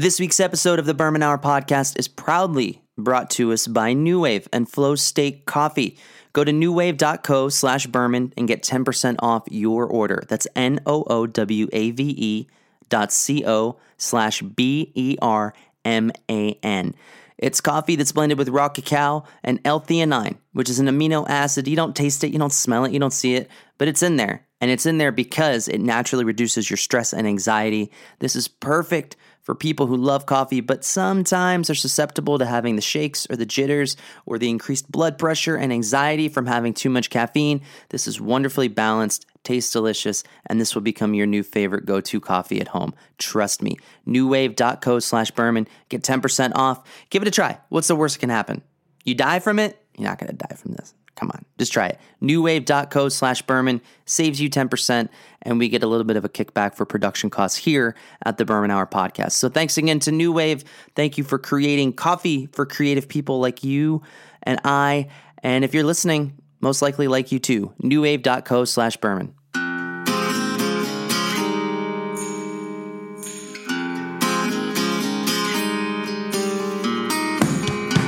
This week's episode of the Berman Hour podcast is proudly brought to us by NooWave and Flow Steak Coffee. Go to NooWave.co slash Berman and get 10% off your order. That's N O O W A V E dot C O slash B E R M A N. It's coffee that's blended with raw cacao and L-theanine, which is an amino acid. You don't taste it, you don't smell it, you don't see it, but it's in there. And it's in there because it naturally reduces your stress and anxiety. This is perfect for people who love coffee, but sometimes are susceptible to having the shakes or the jitters or the increased blood pressure and anxiety from having too much caffeine. This is wonderfully balanced, tastes delicious, and this will become your new favorite go to coffee at home. Trust me. NooWave.co slash Berman. Get 10% off. Give it a try. What's the worst that can happen? You die from it? You're not going to die from this. Come on, just try it. NooWave.co slash Berman saves you 10%, and we get a little bit of a kickback for production costs here at the Berman Hour podcast. So thanks again to NooWave. Thank you for creating coffee for creative people like you and I. And if you're listening, most likely like you too. NooWave.co slash Berman.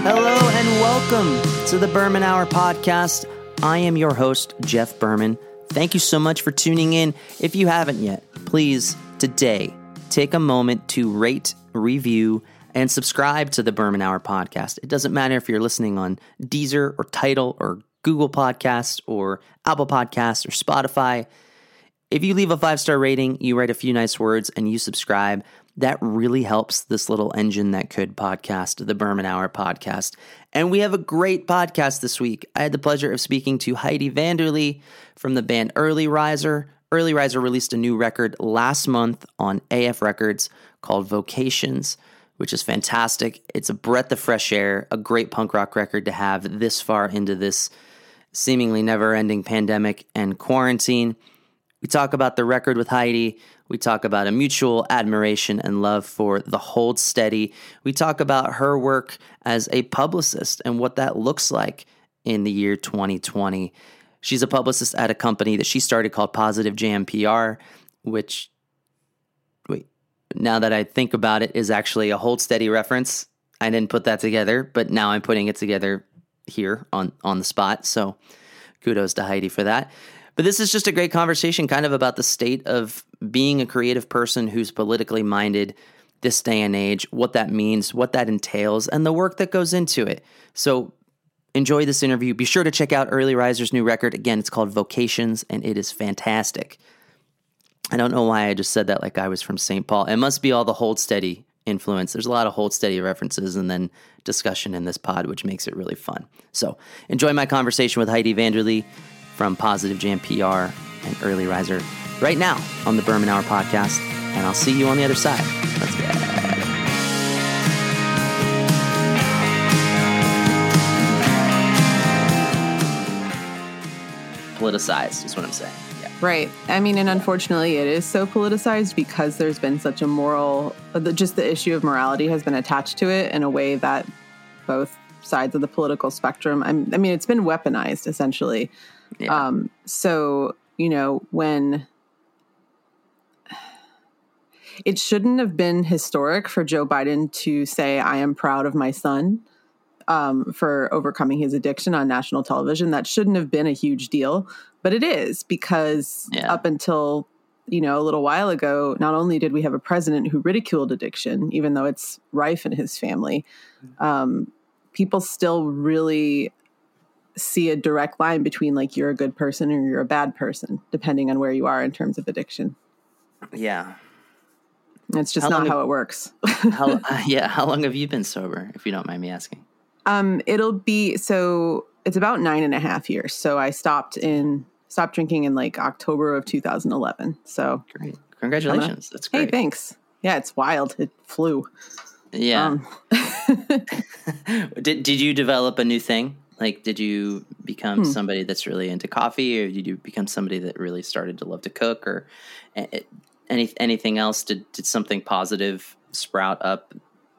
Hello welcome to the Berman Hour podcast. I am your host, Jeff Berman. Thank you so much for tuning in. If you haven't yet, please today take a moment to rate, review, and subscribe to the Berman Hour podcast. It doesn't matter if you're listening on Deezer or Tidal or Google Podcasts or Apple Podcasts or Spotify. If you leave a five star rating, you write a few nice words, and you subscribe, that really helps this little engine that could podcast, the Berman Hour podcast. And we have a great podcast this week. I had the pleasure of speaking to Heidi Vanderlee from the band Early Riser. Early Riser released a new record last month on AF Records called Vocations, which is fantastic. It's a breath of fresh air, a great punk rock record to have this far into this seemingly never ending pandemic and quarantine. We talk about the record with Heidi. We talk about a mutual admiration and love for the Hold Steady. We talk about her work as a publicist and what that looks like in the year 2020. She's a publicist at a company that she started called Positive Jam PR, which, wait, now that I think about it, is actually a Hold Steady reference. I didn't put that together, but now I'm putting it together here on, on the spot. So kudos to Heidi for that. But this is just a great conversation, kind of about the state of being a creative person who's politically minded this day and age, what that means, what that entails, and the work that goes into it. So enjoy this interview. Be sure to check out Early Riser's new record. Again, it's called Vocations, and it is fantastic. I don't know why I just said that like I was from St. Paul. It must be all the Hold Steady influence. There's a lot of Hold Steady references and then discussion in this pod, which makes it really fun. So enjoy my conversation with Heidi Vanderlee from Positive Jam PR and Early Riser right now on the Berman Hour podcast. And I'll see you on the other side. Let's it. Politicized is what I'm saying. Yeah. Right. I mean, and unfortunately, it is so politicized because there's been such a moral, just the issue of morality has been attached to it in a way that both sides of the political spectrum, I'm, i mean, it's been weaponized essentially. Yeah. Um, so, you know, when it shouldn't have been historic for Joe Biden to say, I am proud of my son um, for overcoming his addiction on national television. That shouldn't have been a huge deal, but it is because yeah. up until you know a little while ago, not only did we have a president who ridiculed addiction, even though it's rife in his family, mm-hmm. um, people still really see a direct line between like you're a good person or you're a bad person, depending on where you are in terms of addiction. Yeah. It's just how not how have, it works. how, uh, yeah. How long have you been sober, if you don't mind me asking? Um, it'll be so it's about nine and a half years. So I stopped in stopped drinking in like October of 2011. So great, congratulations! That's great. Hey, thanks. Yeah, it's wild. It flew. Yeah. Um. did Did you develop a new thing? Like, did you become hmm. somebody that's really into coffee, or did you become somebody that really started to love to cook, or any anything else? Did did something positive sprout up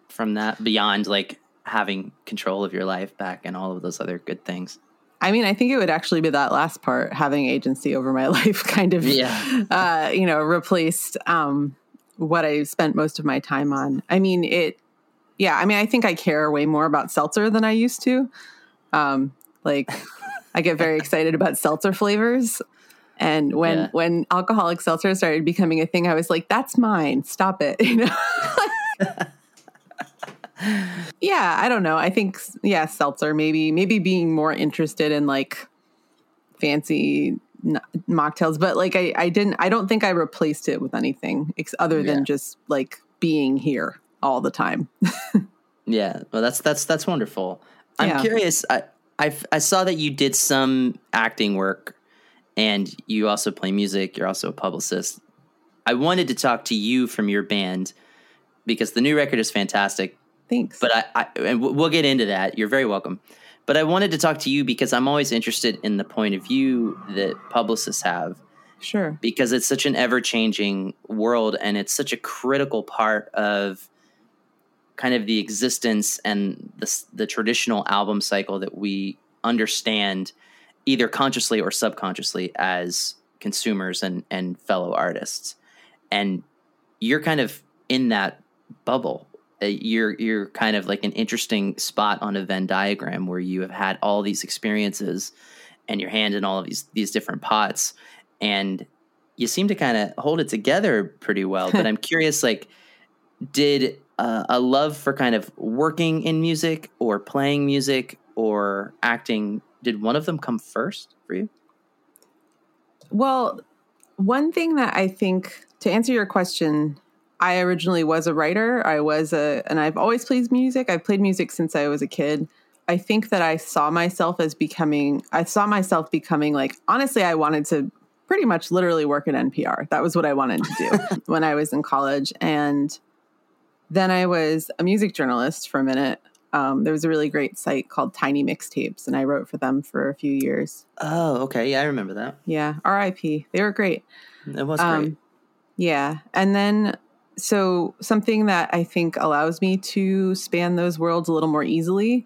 from that beyond like having control of your life back and all of those other good things? I mean, I think it would actually be that last part, having agency over my life, kind of, yeah. uh, you know, replaced um, what I spent most of my time on. I mean, it, yeah, I mean, I think I care way more about seltzer than I used to. Um, like, I get very excited about seltzer flavors. And when Yeah. when alcoholic seltzer started becoming a thing, I was like, "That's mine. Stop it." You know. yeah, I don't know. I think yeah, seltzer maybe maybe being more interested in like fancy n- mocktails, but like I I didn't I don't think I replaced it with anything ex- other than Yeah. just like being here all the time. Yeah, well, that's that's that's wonderful. I'm Yeah. curious. I, I I saw that you did some acting work, and you also play music. You're also a publicist. I wanted to talk to you from your band because the new record is fantastic. Thanks. But I, I and we'll we'll get into that. You're very welcome. But I wanted to talk to you because I'm always interested in the point of view that publicists have sure. because it's such an ever changing world and it's such a critical part of kind of the existence and the, the traditional album cycle that we understand either consciously or subconsciously as consumers and, and fellow artists. And you're kind of in that bubble. Uh, You're you're kind of like an interesting spot on a Venn diagram where you have had all these experiences and your hand in all of these these different pots and you seem to kind of hold it together pretty well but i'm curious like did uh, a love for kind of working in music or playing music or acting did one of them come first for you Well, one thing that I think to answer your question, I originally was a writer. I was a, and I've always played music. I've played music since I was a kid. I think that I saw myself as becoming, I saw myself becoming like, honestly, I wanted to pretty much literally work at NPR. That was what I wanted to do when I was in college. And then I was a music journalist for a minute. Um, there was a really great site called Tiny Mixtapes, and I wrote for them for a few years. oh okay yeah i remember that Yeah, RIP. They were great. it was Um, great Yeah. And then, so something that I think allows me to span those worlds a little more easily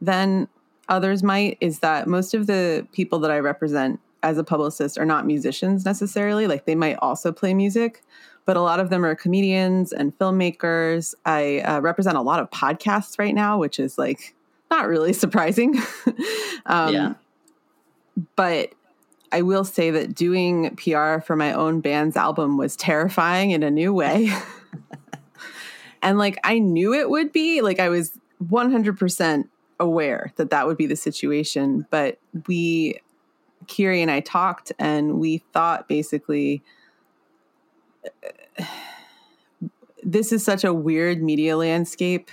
than others might is that most of the people that I represent as a publicist are not musicians necessarily. Like they might also play music, but a lot of them are comedians and filmmakers. I uh, represent a lot of podcasts right now, which is like not really surprising. um, yeah but I will say that doing PR for my own band's album was terrifying in a new way. and like I knew it would be, like I was 100% aware that that would be the situation, but we Kiri and I talked and we thought basically this is such a weird media landscape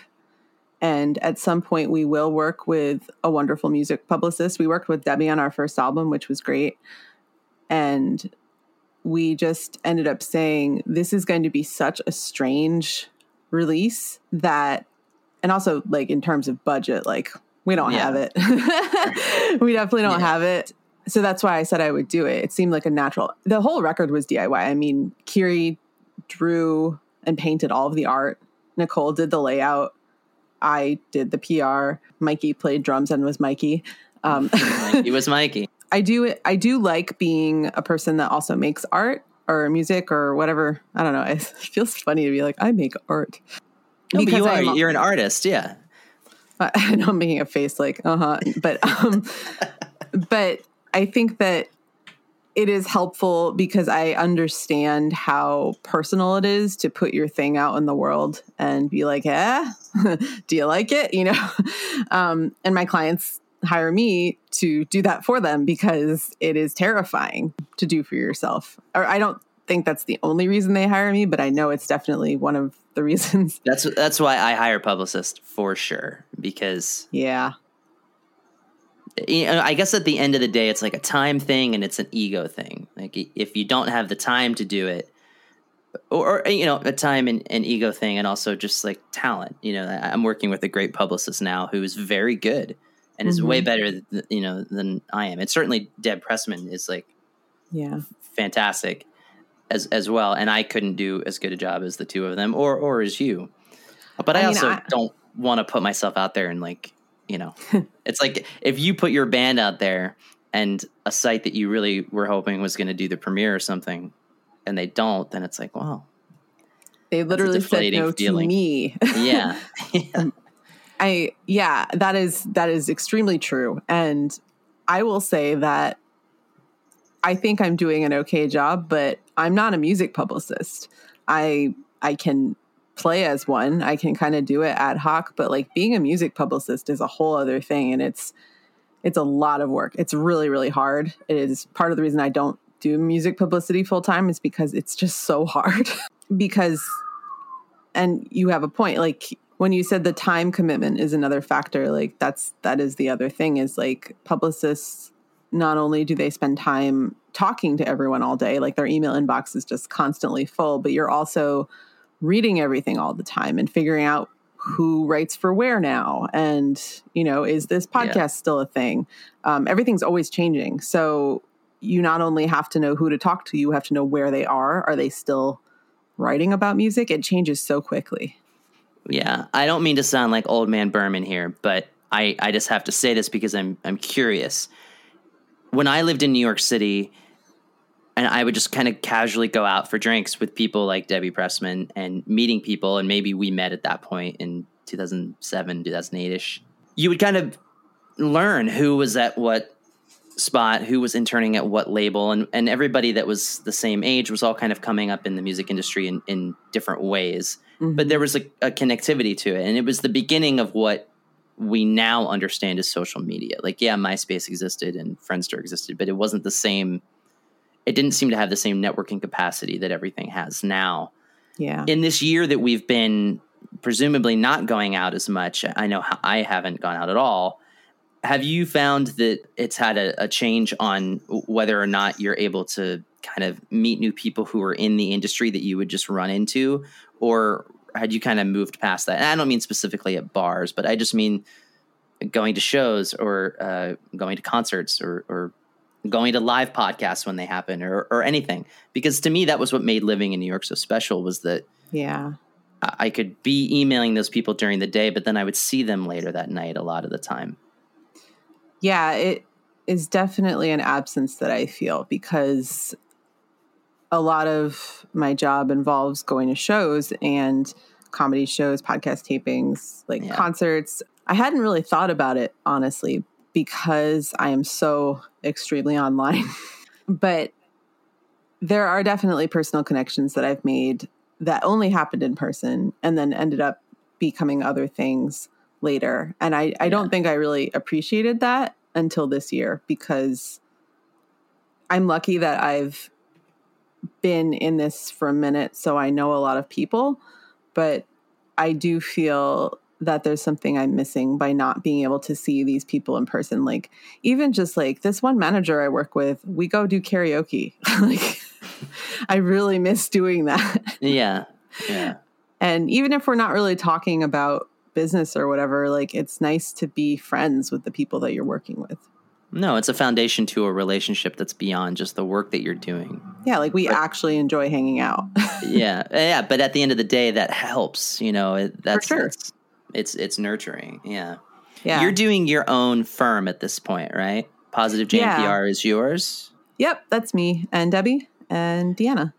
and at some point we will work with a wonderful music publicist. We worked with debbie on our first album which was great and we just ended up saying this is going to be such a strange release that and also like in terms of budget like we don't Yeah. have it. We definitely don't Yeah. have it. So that's why i said i would do it. It seemed like a natural the whole record was diy i mean kiri drew and painted all of the art nicole did the layout I did the PR. Mikey played drums and was Mikey. Um, Mikey was mikey I do I do like being a person that also makes art or music or whatever. I don't know. It feels funny to be like I make art no, but you are I'm- you're an artist yeah I know I'm making a face like uh huh, but um, but I think that it is helpful because I understand how personal it is to put your thing out in the world and be like, eh, do you like it? You know, um, and my clients hire me to do that for them because it is terrifying to do for yourself. Or I don't think that's the only reason they hire me, but I know it's definitely one of the reasons. that's that's why i hire publicists for sure because Yeah. You know, I guess at the end of the day, it's like a time thing and it's an ego thing. Like if you don't have the time to do it, or, or you know, a time and, and ego thing, and also just like talent. You know, I'm working with a great publicist now who is very good and is way mm-hmm. better, th- you know, than I am. And certainly Deb Pressman is like Yeah. fantastic as as well. And I couldn't do as good a job as the two of them, or or as you. But I, I mean, also I- don't want to put myself out there and like you know, it's like if you put your band out there and a site that you really were hoping was going to do the premiere or something, and they don't, then it's like, well, They literally said no feeling. to me. Yeah. I yeah, that is that is extremely true. And I will say that I think I'm doing an okay job, but I'm not a music publicist. I I can play as one. I can kind of do it ad hoc, but like being a music publicist is a whole other thing and it's it's a lot of work. It's really really hard. It is part of the reason I don't do music publicity full time is because it's just so hard. because and you have a point like when you said the time commitment is another factor like that's that is the other thing is like publicists not only do they spend time talking to everyone all day like their email inbox is just constantly full but you're also reading everything all the time and figuring out who writes for where now and you know is this podcast yeah. still a thing? Um, everything's always changing. So you not only have to know who to talk to you have to know where they are. Are they still writing about music? It changes so quickly. Yeah, I don't mean to sound like old man Berman here, but I, I just have to say this because I'm I'm curious. When I lived in New York City, and I would just kind of casually go out for drinks with people like Debbie Pressman and meeting people, and maybe we met at that point in 2007, 2008 ish. You would kind of learn who was at what spot, who was interning at what label, and, and everybody that was the same age was all kind of coming up in the music industry in, in different ways. Mm-hmm. But there was a, a connectivity to it, and it was the beginning of what we now understand as social media. Like, yeah, MySpace existed and Friendster existed, but it wasn't the same. It didn't seem to have the same networking capacity that everything has now. Yeah. In this year that we've been presumably not going out as much, I know I haven't gone out at all have you found that it's had a, a, change on whether or not you're able to kind of meet new people who are in the industry that you would just run into or had you kind of moved past that and i don't mean specifically at bars but i just mean going to shows or uh, going to concerts or, or, going to live podcasts when they happen or, or anything because to me that was what made living in new york so special was that yeah I could be emailing those people during the day, but then I would see them later that night a lot of the time yeah, it is definitely an absence that I feel because a lot of my job involves going to shows and comedy shows, podcast tapings, like yeah. concerts. I hadn't really thought about it, honestly, because I am so extremely online. but there are definitely personal connections that I've made that only happened in person and then ended up becoming other things later. And I, I yeah. don't think I really appreciated that until this year because I'm lucky that I've been in this for a minute, so I know a lot of people, but I do feel that there's something I'm missing by not being able to see these people in person. Like, even just like this one manager I work with, we go do karaoke. like, I really miss doing that. Yeah. Yeah. And even if we're not really talking about business or whatever, like it's nice to be friends with the people that you're working with. No, it's a foundation to a relationship that's beyond just the work that you're doing. Yeah, like we but, actually enjoy hanging out. yeah, yeah, but at the end of the day, that helps. You know, it, that's sure. it's, it's it's nurturing. Yeah, yeah. You're doing your own firm at this point, right? Positive Jam PR yeah. is yours. Yep, that's me and Debbie and Deanna.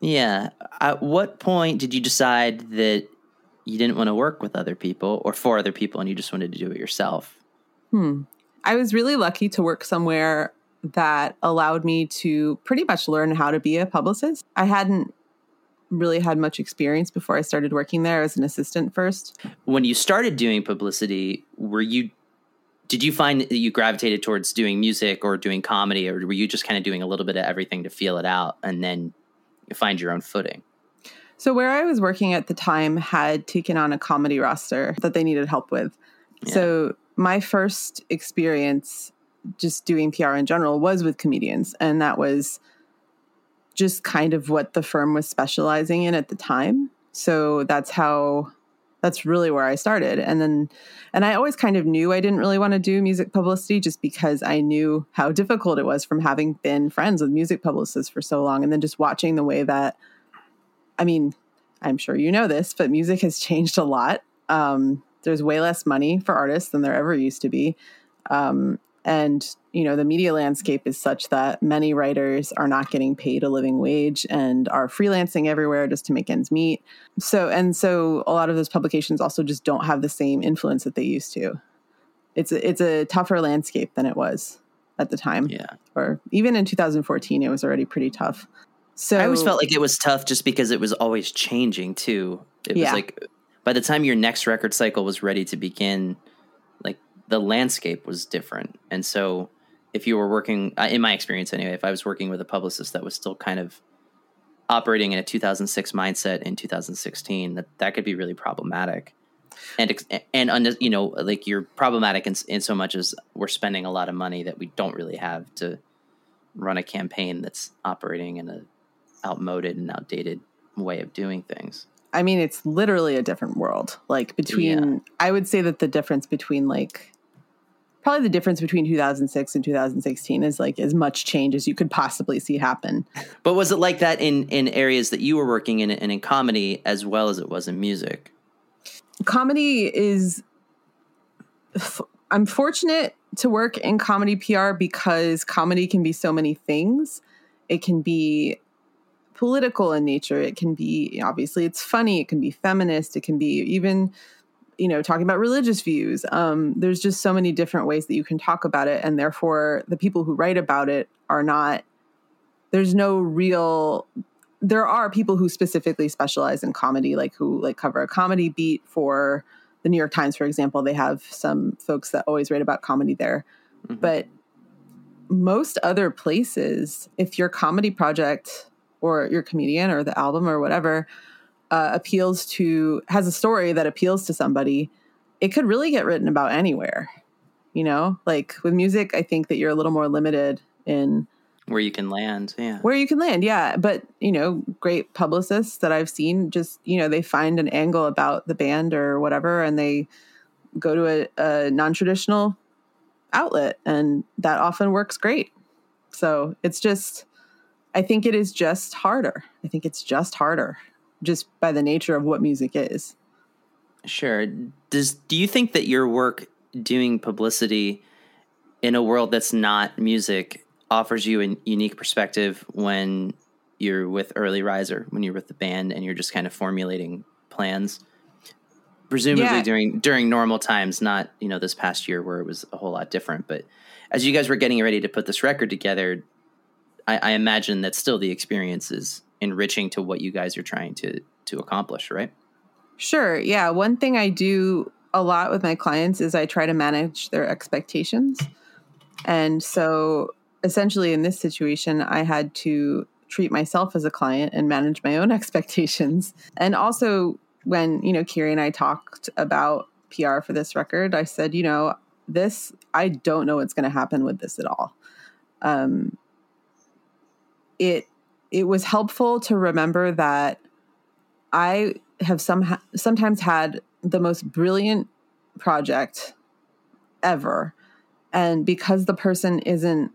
Yeah. At what point did you decide that you didn't want to work with other people or for other people and you just wanted to do it yourself? Hmm. I was really lucky to work somewhere that allowed me to pretty much learn how to be a publicist. I hadn't really had much experience before I started working there as an assistant first. When you started doing publicity, were you did you find that you gravitated towards doing music or doing comedy or were you just kind of doing a little bit of everything to feel it out and then find your own footing? So, where I was working at the time had taken on a comedy roster that they needed help with. Yeah. So, my first experience just doing PR in general was with comedians. And that was just kind of what the firm was specializing in at the time. So, that's how that's really where I started. And then, and I always kind of knew I didn't really want to do music publicity just because I knew how difficult it was from having been friends with music publicists for so long and then just watching the way that I mean, I'm sure you know this, but music has changed a lot. Um, there's way less money for artists than there ever used to be. Um, and you know the media landscape is such that many writers are not getting paid a living wage and are freelancing everywhere just to make ends meet so and so a lot of those publications also just don't have the same influence that they used to it's a, it's a tougher landscape than it was at the time Yeah. or even in 2014 it was already pretty tough so I always felt like it was tough just because it was always changing too. It Yeah. was like by the time your next record cycle was ready to begin, like the landscape was different. And so if you were working, uh, in my experience anyway, if I was working with a publicist that was still kind of operating in a 2006 mindset in 2016, that that could be really problematic. And and you know, like you're problematic in, in so much as we're spending a lot of money that we don't really have to run a campaign that's operating in a outmoded and outdated way of doing things. I mean, it's literally a different world. Like between, Yeah. I would say that the difference between like, probably the difference between 2006 and 2016 is like as much change as you could possibly see happen. But was it like that in in areas that you were working in and in comedy as well as it was in music? Comedy is, I'm fortunate to work in comedy PR because comedy can be so many things. It can be political in nature. It can be obviously it's funny. It can be feminist. It can be even you know talking about religious views. Um, there's just so many different ways that you can talk about it, and therefore the people who write about it are not. There's no real. There are people who specifically specialize in comedy, like who like cover a comedy beat for the New York Times, for example. They have some folks that always write about comedy there, Mhm. but most other places, if your comedy project or your comedian or the album or whatever uh, appeals to has a story that appeals to somebody, it could really get written about anywhere. You know, like with music, I think that you're a little more limited in Where you can land, yeah. where you can land. Yeah. But, you know, great publicists that I've seen just, you know, they find an angle about the band or whatever and they go to a, a non traditional outlet and that often works great. So it's just, I think it is just harder. I think it's just harder just by the nature of what music is. Sure. Does do you think that your work doing publicity in a world that's not music offers you a unique perspective when you're with Early Riser, when you're with the band and you're just kind of formulating plans? Presumably Yeah. during during normal times, not, you know, this past year where it was a whole lot different. But as you guys were getting ready to put this record together, I, I imagine that still the experience is enriching to what you guys are trying to to accomplish, right? Sure. Yeah. One thing I do a lot with my clients is I try to manage their expectations. And so essentially in this situation, I had to treat myself as a client and manage my own expectations. And also when, you know, Kiri and I talked about PR for this record, I said, you know, this, I don't know what's going to happen with this at all. Um, it, it was helpful to remember that I have some sometimes had the most brilliant project ever, and because the person isn't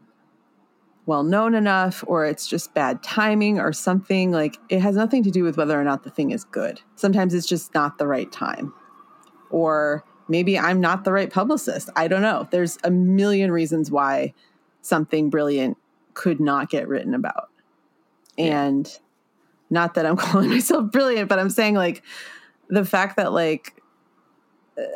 well known enough, or it's just bad timing, or something like it has nothing to do with whether or not the thing is good. Sometimes it's just not the right time, or maybe I'm not the right publicist. I don't know. There's a million reasons why something brilliant could not get written about, Yeah. and not that I'm calling myself brilliant, but I'm saying like the fact that like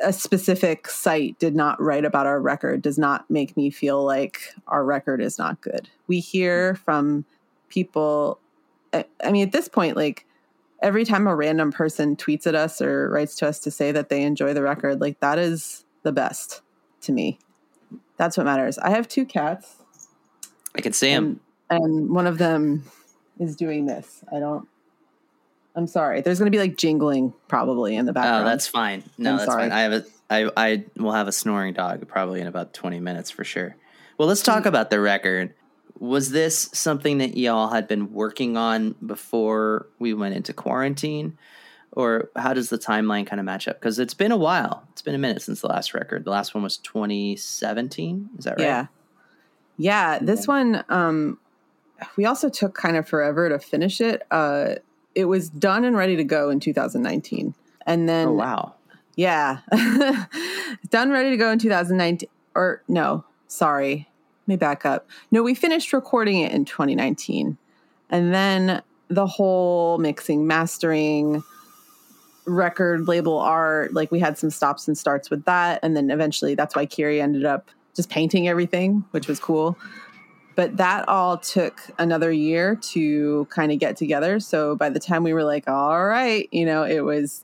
a specific site did not write about our record does not make me feel like our record is not good. We hear mm. from people I, I mean at this point like every time a random person tweets at us or writes to us to say that they enjoy the record, like that is the best to me. That's what matters. I have two cats I can see him. and, and one of them is doing this. I don't. I'm sorry. There's going to be like jingling probably in the background. Oh, that's fine. No, I'm that's sorry. fine. I have a I I will have a snoring dog probably in about 20 minutes for sure. Well, let's talk about the record. Was this something that y'all had been working on before we went into quarantine? Or how does the timeline kind of match up? Because it's been a while. It's been a minute since the last record. The last one was 2017. Is that right? yeah, yeah. This one, um, we also took kind of forever to finish it. Uh, it was done and ready to go in 2019, and then Oh wow. yeah, done ready to go in 2019. Or no, sorry, let me back up. No, we finished recording it in 2019. And then the whole mixing, mastering, record label art, like we had some stops and starts with that. And then eventually that's why Kiri ended up just painting everything, which was cool. But that all took another year to kind of get together. So by the time we were like, all right, you know, it was,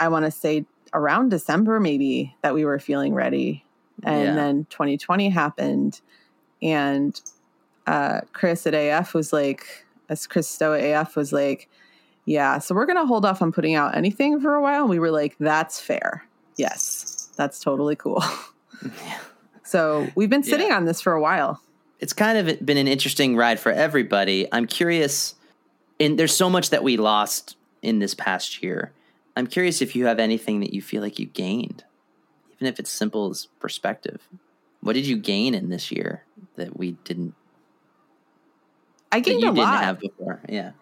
I want to say around December maybe that we were feeling ready. And yeah. then 2020 happened. And uh, Chris at AF was like, as Chris Stowe at AF was like, yeah, so we're going to hold off on putting out anything for a while. And we were like, that's fair. Yes, that's totally cool. So we've been sitting yeah. on this for a while. It's kind of been an interesting ride for everybody. I'm curious, and there's so much that we lost in this past year. I'm curious if you have anything that you feel like you gained, even if it's simple as perspective. What did you gain in this year that we didn't? I gained a lot. have before. Yeah.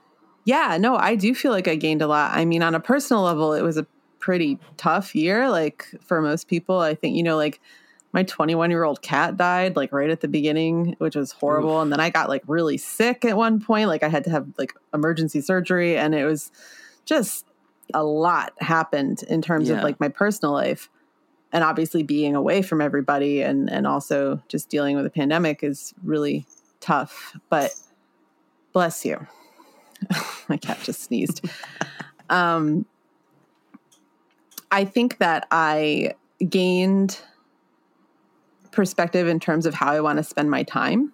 Yeah, no, I do feel like I gained a lot. I mean, on a personal level, it was a pretty tough year. Like for most people, I think, you know, like my 21 year old cat died like right at the beginning, which was horrible. Oof. And then I got like really sick at one point. Like I had to have like emergency surgery, and it was just a lot happened in terms yeah. of like my personal life. And obviously being away from everybody and and also just dealing with a pandemic is really tough. But bless you. my cat just sneezed. um, I think that I gained perspective in terms of how I want to spend my time.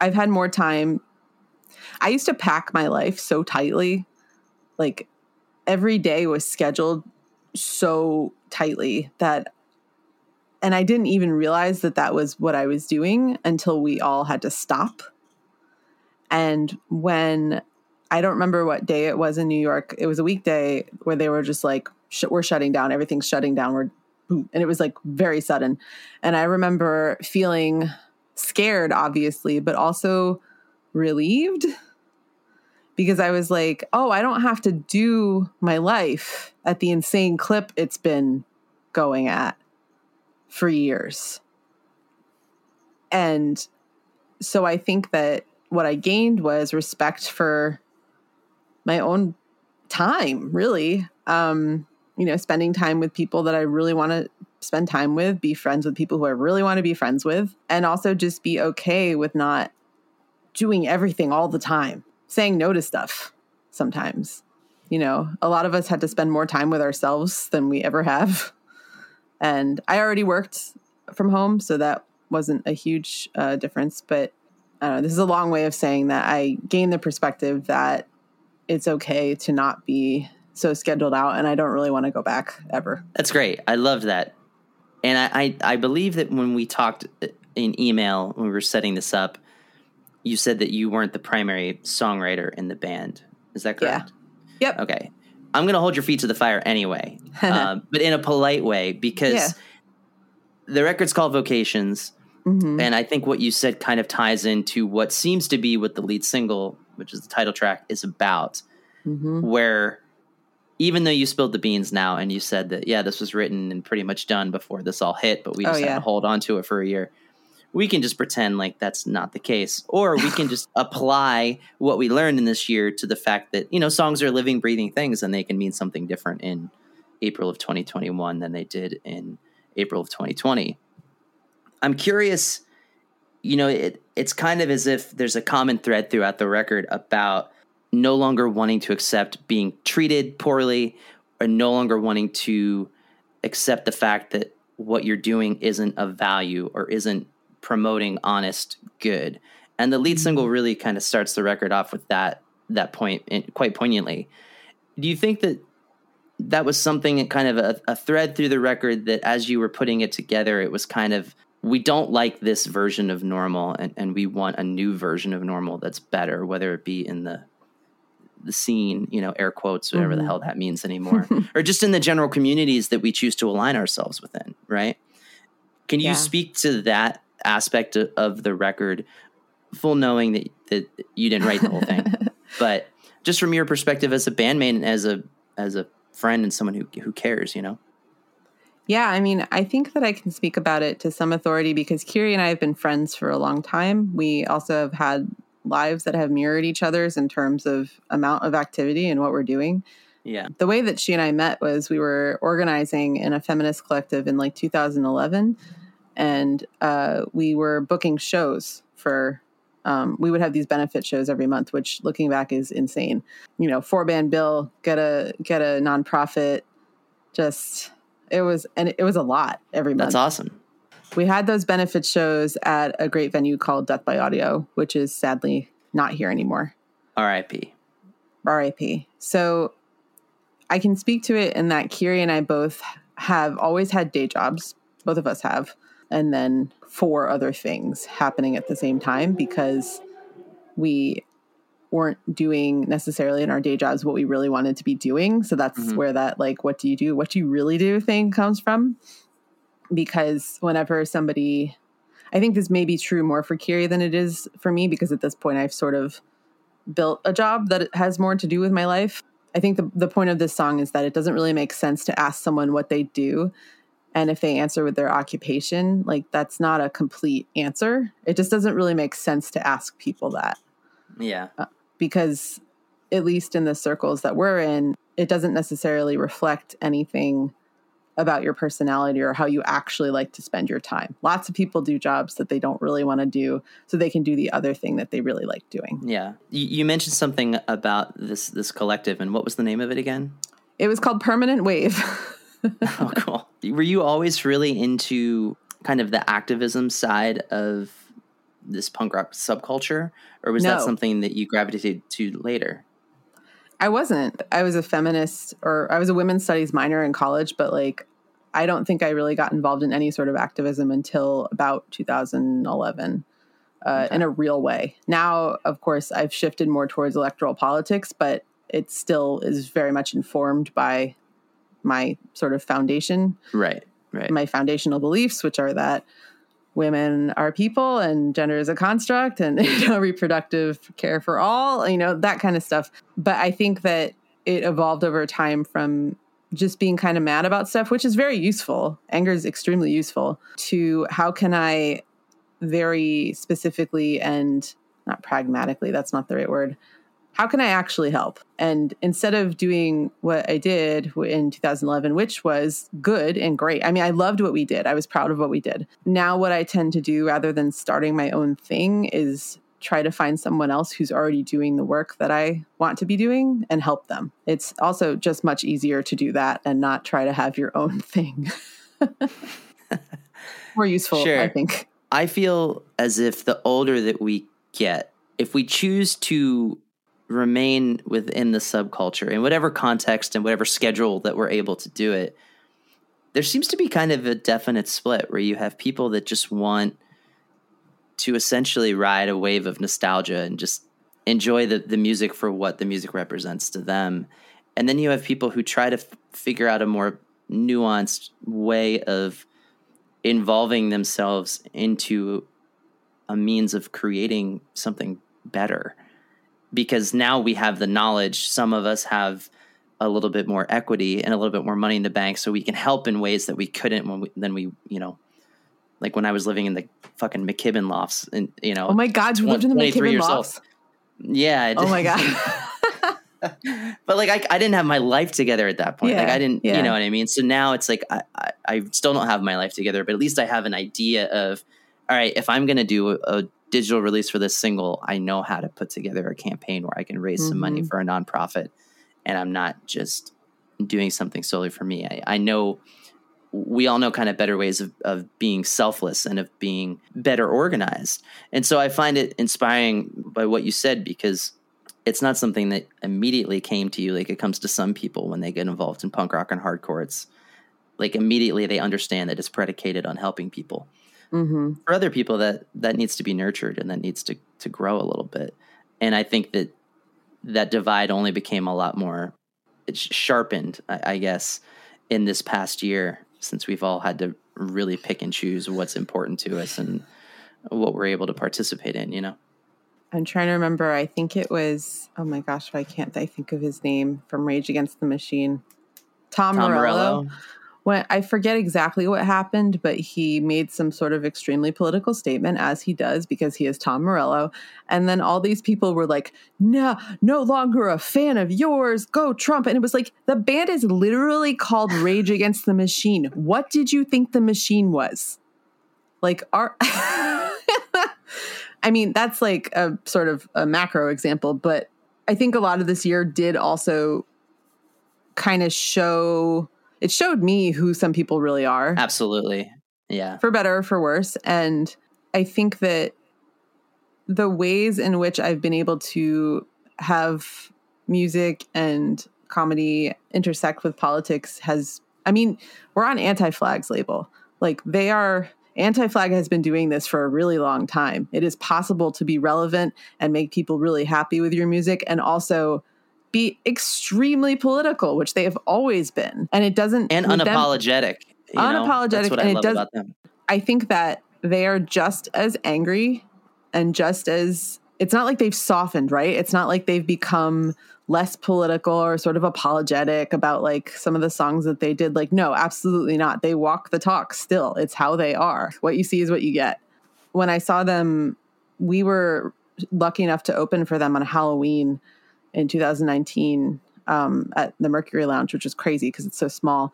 I've had more time. I used to pack my life so tightly. Like every day was scheduled so tightly that and I didn't even realize that that was what I was doing until we all had to stop. And when I don't remember what day it was in New York. It was a weekday where they were just like, "We're shutting down. Everything's shutting down. We're," and it was like very sudden. And I remember feeling scared, obviously, but also relieved because I was like, "Oh, I don't have to do my life at the insane clip it's been going at for years." And so I think that what I gained was respect for my own time, really. Um, you know, spending time with people that I really want to spend time with, be friends with people who I really want to be friends with, and also just be okay with not doing everything all the time, saying no to stuff sometimes. You know, a lot of us had to spend more time with ourselves than we ever have. And I already worked from home, so that wasn't a huge uh, difference. But I don't know, this is a long way of saying that I gained the perspective that it's okay to not be so scheduled out and I don't really want to go back ever. That's great. I love that. And I, I, I believe that when we talked in email when we were setting this up, you said that you weren't the primary songwriter in the band. Is that correct? Yeah. Yep. Okay. I'm going to hold your feet to the fire anyway, uh, but in a polite way because yeah. the record's called Vocations. Mm-hmm. And I think what you said kind of ties into what seems to be what the lead single which is the title track, is about. Mm-hmm. Where even though you spilled the beans now and you said that, yeah, this was written and pretty much done before this all hit, but we oh, just oh, yeah. had to hold on to it for a year. We can just pretend like that's not the case. Or we can just apply what we learned in this year to the fact that, you know, songs are living, breathing things and they can mean something different in April of 2021 than they did in April of 2020. I'm curious you know, it it's kind of as if there's a common thread throughout the record about no longer wanting to accept being treated poorly or no longer wanting to accept the fact that what you're doing isn't of value or isn't promoting honest good. And the lead mm-hmm. single really kind of starts the record off with that that point quite poignantly. Do you think that that was something kind of a, a thread through the record that as you were putting it together, it was kind of we don't like this version of normal and, and we want a new version of normal that's better, whether it be in the the scene, you know, air quotes, whatever mm-hmm. the hell that means anymore, or just in the general communities that we choose to align ourselves within, right? Can you yeah. speak to that aspect of, of, the record, full knowing that, that you didn't write the whole thing, but just from your perspective as a bandmate and as a as a friend and someone who who cares, you know? Yeah, I mean, I think that I can speak about it to some authority because Kiri and I have been friends for a long time. We also have had lives that have mirrored each other's in terms of amount of activity and what we're doing. Yeah. The way that she and I met was we were organizing in a feminist collective in like 2011, and uh, we were booking shows for. Um, we would have these benefit shows every month, which looking back is insane. You know, four band bill, get a get a nonprofit, just it was and it was a lot every month. That's awesome. We had those benefit shows at a great venue called Death by Audio, which is sadly not here anymore. R.I.P. RIP. So I can speak to it in that Kiri and I both have always had day jobs. Both of us have. And then four other things happening at the same time because we weren't doing necessarily in our day jobs what we really wanted to be doing. So that's Mhm. where that, like, what do you do? What do you really do thing comes from. Because whenever somebody, I think this may be true more for Kiri than it is for me because at this point I've sort of built a job that has more to do with my life. I think the, the point of this song is that it doesn't really make sense to ask someone what they do. And if they answer with their occupation, like that's not a complete answer. It just doesn't really make sense to ask people that Yeah. Uh, because, at least in the circles that we're in, it doesn't necessarily reflect anything about your personality or how you actually like to spend your time. Lots of people do jobs that they don't really want to do so they can do the other thing that they really like doing. Yeah. You, you mentioned something about this this collective, and what was the name of it again? It was called Permanent Wave. oh, cool. Were you always really into kind of the activism side of this punk rock subculture, or was that something that you gravitated to later? I wasn't. I was a feminist or I was a women's studies minor in college, but like I don't think I really got involved in any sort of activism until about 2011 uh, Okay. in a real way. Now, of course, I've shifted more towards electoral politics, but it still is very much informed by my sort of foundation Right. Right. my foundational beliefs, which are that women are people and gender is a construct and you know, reproductive care for all, you know, that kind of stuff. But I think that it evolved over time from just being kind of mad about stuff, which is very useful. Anger is extremely useful to how can I very specifically and not pragmatically, that's not the right word. How can I actually help? And instead of doing what I did in 2011, which was good and great, I mean, I loved what we did. I was proud of what we did. Now, what I tend to do rather than starting my own thing is try to find someone else who's already doing the work that I want to be doing and help them. It's also just much easier to do that and not try to have your own thing. More useful, Sure. I think. I feel as if the older that we get, if we choose to remain within the subculture in whatever context and whatever schedule that we're able to do it, there seems to be kind of a definite split where you have people that just want to essentially ride a wave of nostalgia and just enjoy the, the music for what the music represents to them. And then you have people who try to f- figure out a more nuanced way of involving themselves into a means of creating something better because now we have the knowledge some of us have a little bit more equity and a little bit more money in the bank so we can help in ways that we couldn't when we then we you know like when I was living in the fucking McKibbin lofts and you know Oh my God, you lived in the McKibbin years old. lofts. yeah Oh my God. but like I, I didn't have my life together at that point like i didn't yeah. you know what i mean so now it's like I, I i still don't have my life together but at least i have an idea of all right if i'm going to do a, a digital release for this single i know how to put together a campaign where i can raise some money Mhm. for a nonprofit and i'm not just doing something solely for me i, I know we all know kind of better ways of, of being selfless and of being better organized. And so i find it inspiring by what you said because it's not something that immediately came to you. Like it comes to some people when they get involved in punk rock and hardcore. It's like immediately they understand that it's predicated on helping people. Hmm for other people that that needs to be nurtured and that needs to to grow a little bit. And i think that that divide only became a lot more it's sharpened I, I guess in this past year since we've all had to really pick and choose what's important to us and what we're able to participate in you know I'm trying to remember. I think it was, oh my gosh, why can't I think of his name from Rage Against the Machine? Tom, Tom Morello. Morello. When I forget exactly what happened, but he made some sort of extremely political statement, as he does because he is Tom Morello. And then all these people were like, "No, no longer a fan of yours. Go Trump!" And it was like the band is literally called Rage Against the Machine. What did you think the machine was? Like our. I mean, that's like a sort of a macro example, but I think a lot of this year did also kind of show it showed me who some people really are. Absolutely. Yeah. For better or for worse. And I think that the ways in which I've been able to have music and comedy intersect with politics has, I mean, we're on Anti Flag's label. Like they are, Anti Flag has been doing this for a really long time. It is possible to be relevant and make people really happy with your music and also be extremely political, which they have always been. And it doesn't and unapologetic. Them, unapologetic, and it does. I think that they are just as angry and just as it's not like they've softened, right? It's not like they've become less political or sort of apologetic about like some of the songs that they did. Like, no, absolutely not. They walk the talk still. It's how they are. What you see is what you get. When I saw them, we were lucky enough to open for them on Halloween in 2019 um, at the Mercury Lounge, which is crazy because it's so small.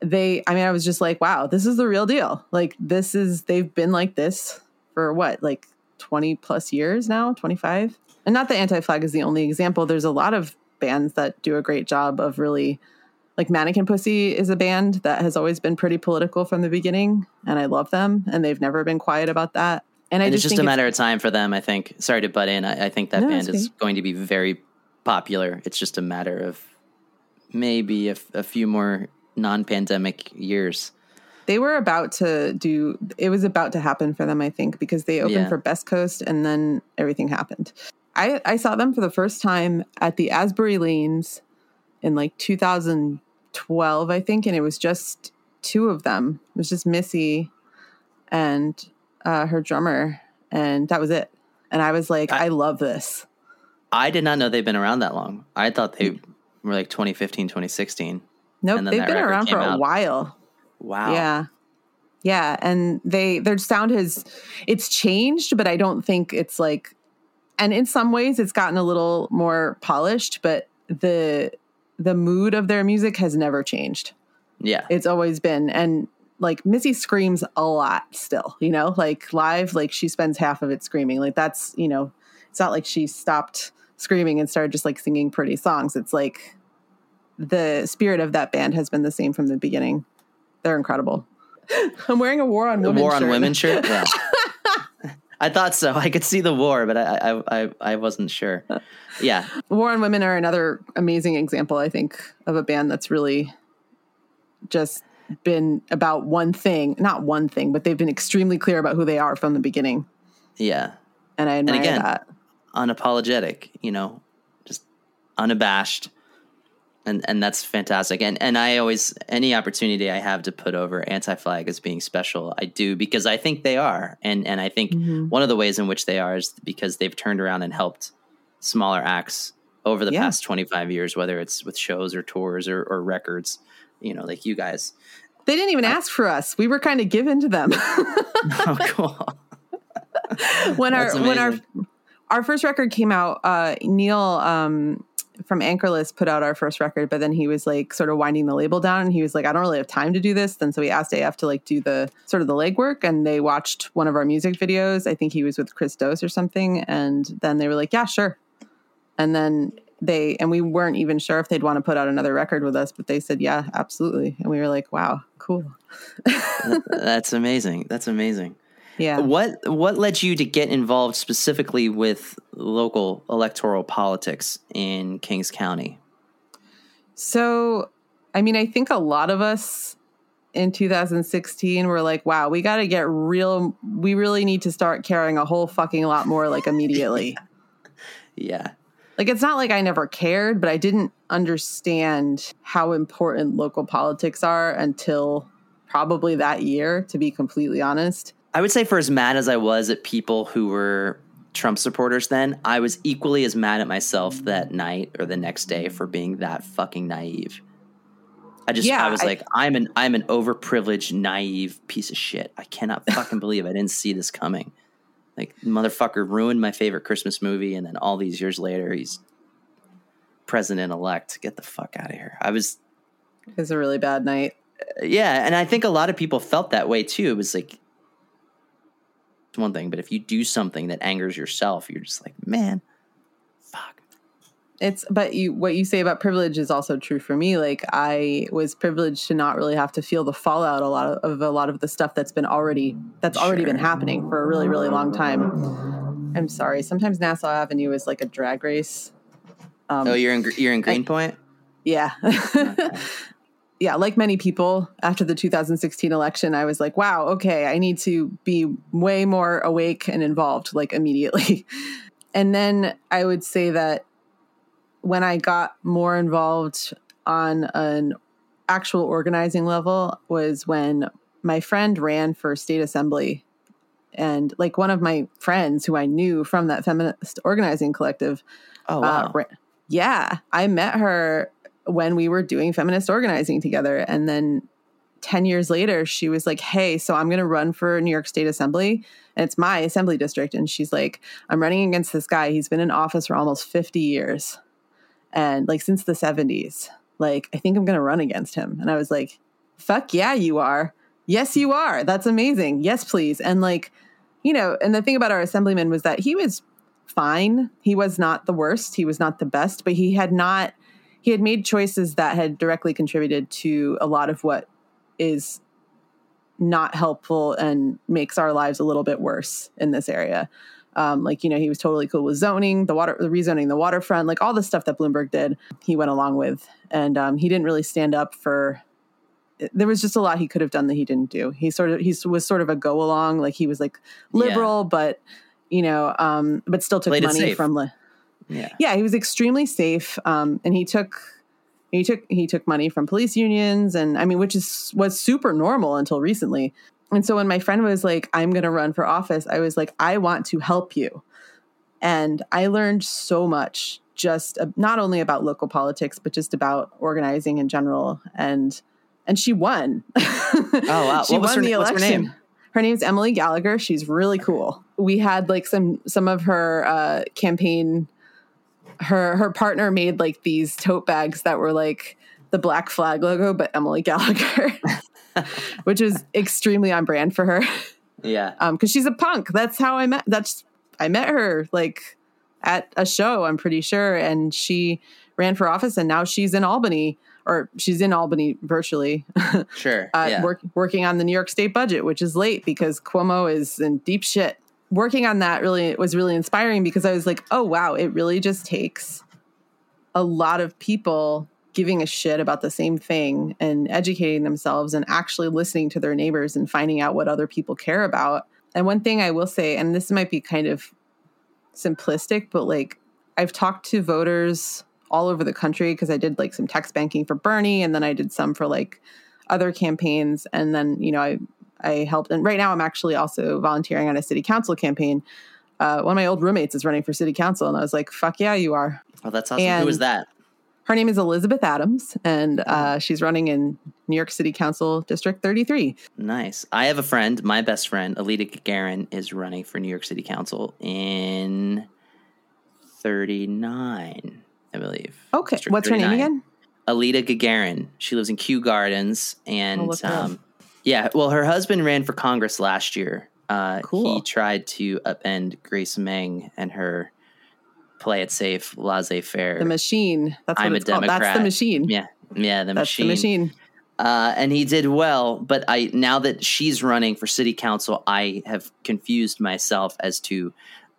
They, I mean, I was just like, wow, this is the real deal. Like, this is, they've been like this for what, like 20 plus years now, 25? And not that Anti Flag is the only example. There's a lot of bands that do a great job of really, like Mannequin Pussy is a band that has always been pretty political from the beginning, and I love them, and they've never been quiet about that. And, and just it's just a matter of time for them. I think. Sorry to butt in. I, I think that no, band is going to be very popular. It's just a matter of maybe a, a few more non-pandemic years. They were about to do. It was about to happen for them, I think, because they opened yeah. for Best Coast, and then everything happened. I, I saw them for the first time at the Asbury Lanes in like 2012, I think, and it was just two of them. It was just Missy and uh, her drummer, and that was it. And I was like, I, I love this. I did not know they've been around that long. I thought they were like 2015, 2016. Nope, they've been around for out. a while. Wow. Yeah. Yeah, and they their sound has it's changed, but I don't think it's like and in some ways it's gotten a little more polished, but the the mood of their music has never changed. Yeah. It's always been and like Missy screams a lot still, you know, like live, like she spends half of it screaming. Like that's, you know, it's not like she stopped screaming and started just like singing pretty songs. It's like the spirit of that band has been the same from the beginning. They're incredible. I'm wearing a War on Women War shirt. on Women shirt. Yeah. I thought so. I could see the war, but I, I, I, I wasn't sure. Yeah. War on Women are another amazing example, I think, of a band that's really just been about one thing, not one thing, but they've been extremely clear about who they are from the beginning. Yeah. And I admire and again, that. Unapologetic, you know, just unabashed. And and that's fantastic. And and I always any opportunity I have to put over anti flag as being special, I do because I think they are. And and I think mm-hmm. one of the ways in which they are is because they've turned around and helped smaller acts over the yeah. past 25 years, whether it's with shows or tours or, or records you know, like you guys. They didn't even I, ask for us. We were kind of given to them. oh, cool. when our when our our first record came out, uh, Neil um, from Anchorless put out our first record, but then he was like sort of winding the label down, and he was like, "I don't really have time to do this." Then so we asked AF to like do the sort of the legwork, and they watched one of our music videos. I think he was with Chris Dose or something, and then they were like, "Yeah, sure." And then they and we weren't even sure if they'd want to put out another record with us, but they said, "Yeah, absolutely." And we were like, "Wow, cool." That's amazing. That's amazing. Yeah. What what led you to get involved specifically with local electoral politics in Kings County? So, I mean, I think a lot of us in 2016 were like, "Wow, we got to get real. We really need to start caring a whole fucking lot more, like immediately." yeah. Like it's not like I never cared, but I didn't understand how important local politics are until probably that year, to be completely honest. I would say for as mad as I was at people who were Trump supporters then, I was equally as mad at myself that night or the next day for being that fucking naive. I just Yeah, I was I- like, I'm an I'm an overprivileged, naive piece of shit. I cannot fucking believe I didn't see this coming. Like motherfucker ruined my favorite Christmas movie, and then all these years later, he's president elect. Get the fuck out of here. I was It was a really bad night. yeah, and I think a lot of people felt that way too. It was like it's one thing, but if you do something that angers yourself, you're just like, man. It's but you what you say about privilege is also true for me. Like I was privileged to not really have to feel the fallout a lot of, of a lot of the stuff that's been already that's already been happening for a really really long time. I'm sorry. Sometimes Nassau Avenue is like a drag race. Um, Oh, you're in you're in Greenpoint. Yeah. yeah, like many people after the 2016 election, I was like, wow, okay, I need to be way more awake and involved, like immediately. and then I would say that when I got more involved on an actual organizing level was when my friend ran for state assembly. And like one of my friends who I knew from that feminist organizing collective Oh uh, wow. yeah, I met her when we were doing feminist organizing together. And then 10 years later, she was like, Hey, so I'm going to run for New York State Assembly. And it's my assembly district. And she's like, I'm running against this guy. He's been in office for almost 50 years and like since the 70s. Like, I think I'm going to run against him. And I was like, Fuck yeah, you are. Yes, you are. That's amazing. Yes, please. And like, you know, and the thing about our assemblyman was that he was fine. He was not the worst. He was not the best, but he had not he had made choices that had directly contributed to a lot of what is not helpful and makes our lives a little bit worse in this area. Um, like you know, he was totally cool with zoning, the water, the rezoning, the waterfront, like all the stuff that Bloomberg did. He went along with, and um, he didn't really stand up for. There was just a lot he could have done that he didn't do. He sort of he was sort of a go along, like he was like liberal, but you know, um, but still took Played money from. Li- Yeah. yeah, he was extremely safe, um, and he took he took he took money from police unions, and I mean, which is was super normal until recently. And so when my friend was like, "I'm going to run for office," I was like, "I want to help you," and I learned so much just uh, not only about local politics, but just about organizing in general. And and she won. oh wow. she What was won her- the what's her election. name? Her name's Emily Gallagher. She's really cool. We had like some some of her uh, campaign. Her her partner made like these tote bags that were like the black flag logo, but Emily Gallagher, which is extremely on brand for her. Yeah. Um, because she's a punk. That's how I met. That's I met her like at a show. I'm pretty sure, and she ran for office, and now she's in Albany, or she's in Albany virtually. Sure. uh, yeah. work, working on the New York State budget, which is late because Cuomo is in deep shit. Working on that really was really inspiring because I was like, oh wow, it really just takes a lot of people giving a shit about the same thing and educating themselves and actually listening to their neighbors and finding out what other people care about. And one thing I will say, and this might be kind of simplistic, but like I've talked to voters all over the country because I did like some text banking for Bernie and then I did some for like other campaigns and then you know I I helped and right now I'm actually also volunteering on a city council campaign. Uh, one of my old roommates is running for city council and I was like, "Fuck yeah, you are." oh, that's awesome. Who and- was that? Her name is Elizabeth Adams and uh, she's running in New York City Council District 33. Nice. I have a friend, my best friend, Aleda Gagarin, is running for New York City Council in 39, I believe. Okay, District what's her name again? Aleda Gagarin. She lives in Kew Gardens, and look her up. um, yeah, well, her husband ran for Congress last year. Uh, Cool. He tried to upend Grace Meng and her play it safe, laissez-faire. The machine. That's what I'm a it's called. That's the machine. yeah, yeah, the That's machine. the machine. Uh, and he did well, but I now that she's running for city council, I have confused myself as to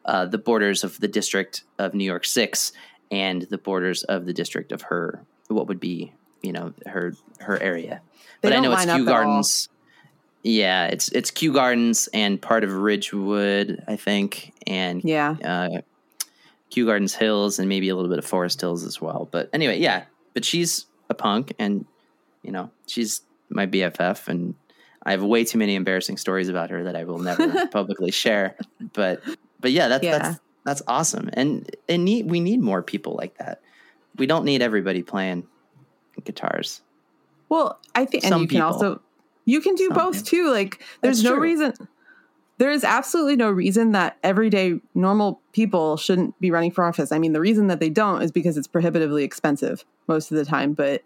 uh, the borders of the district of New York Six and the borders of the district of her what would be you know her her area. They but I know it's Kew. Gardens. Yeah, it's it's Kew Gardens and part of Ridgewood, I think, and Yeah. uh, Kew Gardens Hills and maybe a little bit of Forest Hills as well. But anyway, yeah. But she's a punk, and you know she's my BFF, and I have way too many embarrassing stories about her that I will never publicly share. But but yeah, that's Yeah. that's that's awesome, and and need we need more people like that. We don't need everybody playing guitars. Well, I think, and Some you can also you can do Some both people. too. Like, there's That's no true. reason. There is absolutely no reason that everyday normal people shouldn't be running for office. I mean, the reason that they don't is because it's prohibitively expensive most of the time. But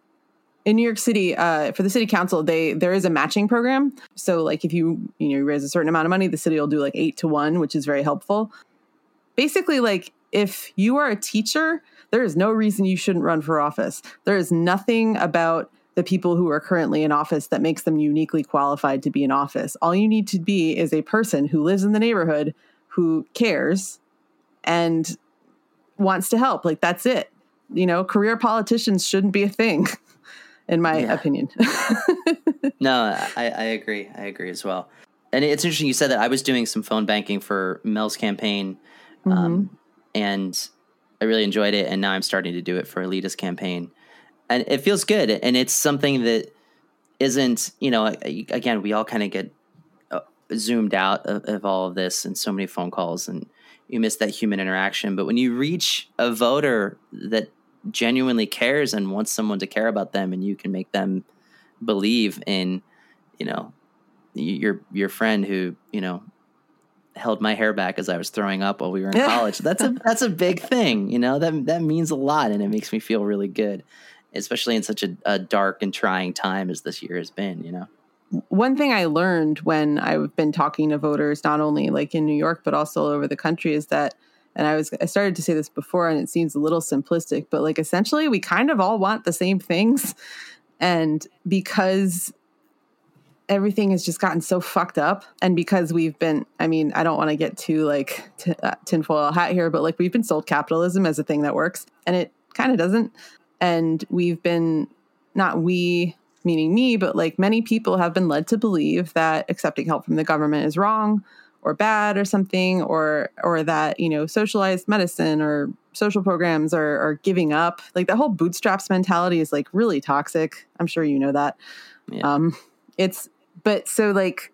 in New York City, uh, for the city council, they there is a matching program. So, like, if you you know raise a certain amount of money, the city will do like eight to one, which is very helpful. Basically, like if you are a teacher, there is no reason you shouldn't run for office. There is nothing about the people who are currently in office that makes them uniquely qualified to be in office. All you need to be is a person who lives in the neighborhood who cares and wants to help. Like that's it. You know, career politicians shouldn't be a thing, in my Yeah. opinion. No, I, I agree. I agree as well. And it's interesting you said that. I was doing some phone banking for Mel's campaign, um, and I really enjoyed it. And now I'm starting to do it for Aleda's campaign, and it feels good. And it's something that isn't, you know, again, we all kind of get uh, zoomed out of, of all of this and so many phone calls, and you miss that human interaction. But when you reach a voter that genuinely cares and wants someone to care about them, and you can make them believe in, you know, your your friend who you know held my hair back as I was throwing up while we were in college. That's a that's a big thing, you know. That that means a lot, and it makes me feel really good, especially in such a, a dark and trying time as this year has been. You know. one thing I learned when I've been talking to voters, not only like in New York, but also all over the country, is that, and I was, I started to say this before and it seems a little simplistic, but like essentially we kind of all want the same things. And because everything has just gotten so fucked up, and because we've been, I mean, I don't want to get too like t- uh, tinfoil hat here, but like we've been sold capitalism as a thing that works, and it kind of doesn't. And we've been, not we, meaning me, but like many people have been led to believe that accepting help from the government is wrong or bad or something, or or that you know socialized medicine or social programs are, are giving up. Like the whole bootstraps mentality is like really toxic. I'm sure you know that. Yeah. Um, it's but so like